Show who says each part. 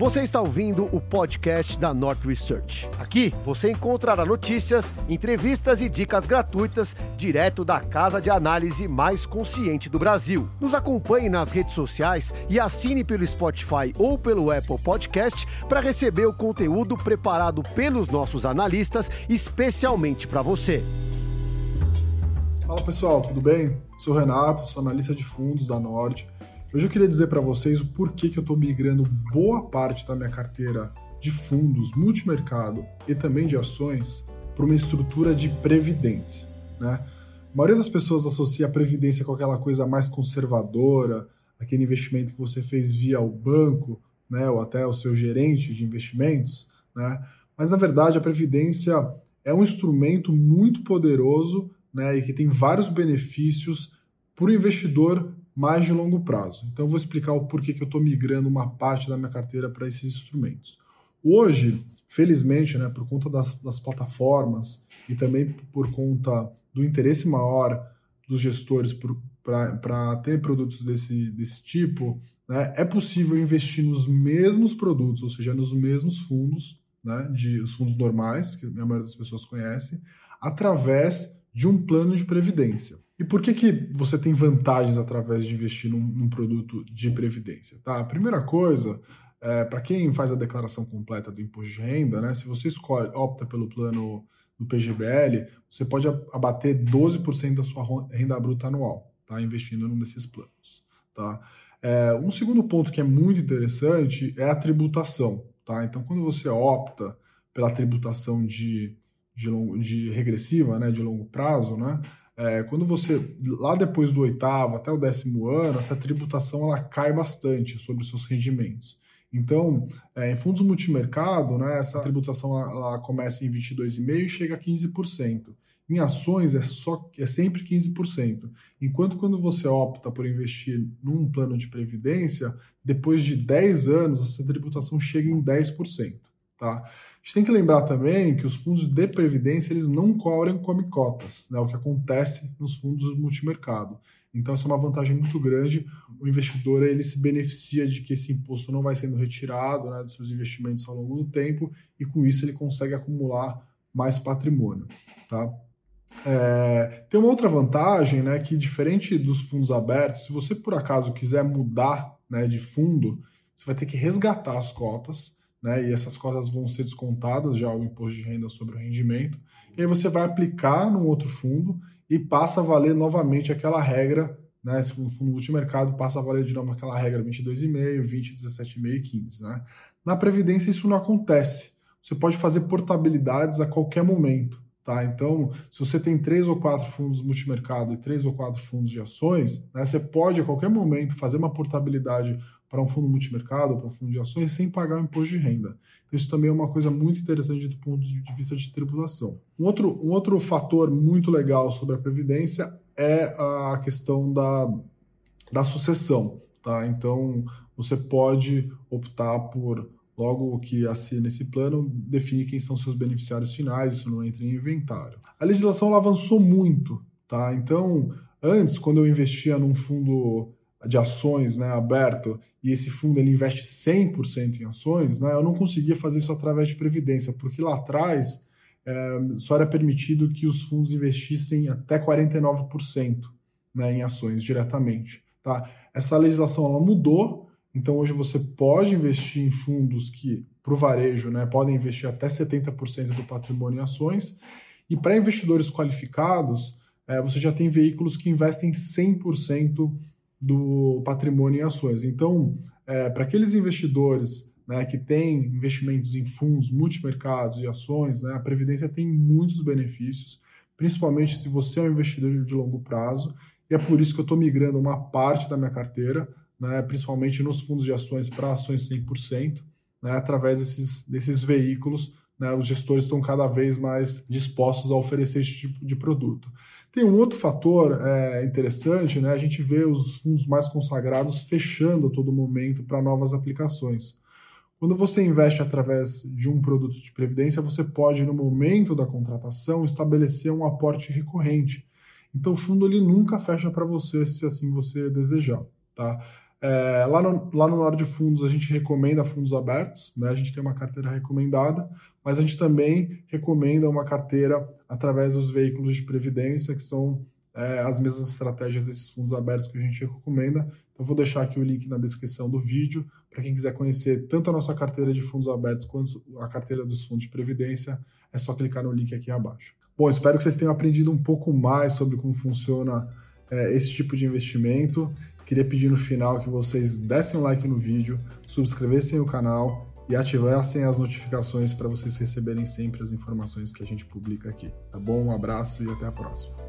Speaker 1: Você está ouvindo o podcast da North Research. Aqui você encontrará notícias, entrevistas e dicas gratuitas direto da casa de análise mais consciente do Brasil. Nos acompanhe nas redes sociais e assine pelo Spotify ou pelo Apple Podcast para receber o conteúdo preparado pelos nossos analistas especialmente para você.
Speaker 2: Fala pessoal, tudo bem? Sou Renato, sou analista de fundos da Nord. Hoje eu queria dizer para vocês o porquê que eu estou migrando boa parte da minha carteira de fundos, multimercado e também de ações para uma estrutura de previdência. Né? A maioria das pessoas associa a previdência com aquela coisa mais conservadora, aquele investimento que você fez via o banco, né, ou até o seu gerente de investimentos, né? Mas na verdade a previdência é um instrumento muito poderoso, né, e que tem vários benefícios para o investidor mais de longo prazo. Então, eu vou explicar o porquê que eu estou migrando uma parte da minha carteira para esses instrumentos. Hoje, felizmente, né, por conta das, das plataformas e também por conta do interesse maior dos gestores para ter produtos desse, desse tipo, né, é possível investir nos mesmos produtos, ou seja, nos mesmos fundos, né, de, os fundos normais, que a maioria das pessoas conhece, através de um plano de previdência. E por que, que você tem vantagens através de investir num, num produto de previdência? Tá? A primeira coisa, é, para quem faz a declaração completa do imposto de renda, né, se você escolhe, opta pelo plano do PGBL, você pode abater 12% da sua renda bruta anual, tá? investindo num desses planos. Tá? É, um segundo ponto que é muito interessante é a tributação. Tá? Então, quando você opta pela tributação de, de, longo, de regressiva, né, de longo prazo, né, é, quando você, lá depois do oitavo até o décimo ano, essa tributação ela cai bastante sobre os seus rendimentos. Então, é, em fundos multimercado, né, essa tributação ela, ela começa em 22,5% e chega a 15%. Em ações é, só, é sempre 15%. Enquanto quando você opta por investir num plano de previdência, depois de 10 anos, essa tributação chega em 10%. Tá? A gente tem que lembrar também que os fundos de previdência eles não cobrem come cotas, né, o que acontece nos fundos multimercado. Então, essa é uma vantagem muito grande. O investidor ele se beneficia de que esse imposto não vai sendo retirado né, dos seus investimentos ao longo do tempo e, com isso, ele consegue acumular mais patrimônio. Tá? É, tem uma outra vantagem, né, que diferente dos fundos abertos, se você por acaso quiser mudar né, de fundo, você vai ter que resgatar as cotas né? E essas cotas vão ser descontadas já o imposto de renda sobre o rendimento. E aí você vai aplicar num outro fundo e passa a valer novamente aquela regra, né? Se o fundo multimercado passa a valer de novo aquela regra 22,5, 20, 17,5 e 15, né? Na previdência isso não acontece. Você pode fazer portabilidades a qualquer momento. Tá? Então, se você tem três ou quatro fundos multimercado e três ou quatro fundos de ações, né, você pode a qualquer momento fazer uma portabilidade para um fundo multimercado, para um fundo de ações, sem pagar o imposto de renda. Então, isso também é uma coisa muito interessante do ponto de vista de tributação. Um outro, um outro fator muito legal sobre a Previdência é a questão da, da sucessão. Tá? Então, você pode optar por, logo que assina esse plano, definir quem são seus beneficiários finais, isso não entra em inventário. A legislação avançou muito. Tá? Então, antes, quando eu investia num fundo de ações né, aberto e esse fundo ele investe 100% em ações, né, eu não conseguia fazer isso através de previdência, porque lá atrás é, só era permitido que os fundos investissem até 49% né, em ações diretamente. Tá? Essa legislação ela mudou, então hoje você pode investir em fundos que, para o varejo, né, podem investir até 70% do patrimônio em ações, e para investidores qualificados, é, você já tem veículos que investem 100% do patrimônio em ações. Então, é, para aqueles investidores né, que têm investimentos em fundos, multimercados e ações, né, a Previdência tem muitos benefícios, principalmente se você é um investidor de longo prazo, e é por isso que eu estou migrando uma parte da minha carteira, né, principalmente nos fundos de ações para ações 100%, né, através desses, desses veículos né, os gestores estão cada vez mais dispostos a oferecer esse tipo de produto. Tem um outro fator é, interessante, né, a gente vê os fundos mais consagrados fechando a todo momento para novas aplicações. Quando você investe através de um produto de previdência, você pode, no momento da contratação, estabelecer um aporte recorrente. Então, o fundo ele nunca fecha para você se assim você desejar. Tá? É, lá, no, lá no Nord Fundos a gente recomenda fundos abertos, né? a gente tem uma carteira recomendada, mas a gente também recomenda uma carteira através dos veículos de previdência, que são é, as mesmas estratégias desses fundos abertos que a gente recomenda. Então, vou deixar aqui o link na descrição do vídeo para quem quiser conhecer tanto a nossa carteira de fundos abertos quanto a carteira dos fundos de previdência. É só clicar no link aqui abaixo. Bom, espero que vocês tenham aprendido um pouco mais sobre como funciona é, esse tipo de investimento. Queria pedir no final que vocês dessem um like no vídeo, subscrevessem o canal e ativassem as notificações para vocês receberem sempre as informações que a gente publica aqui. Tá bom? Um abraço e até a próxima.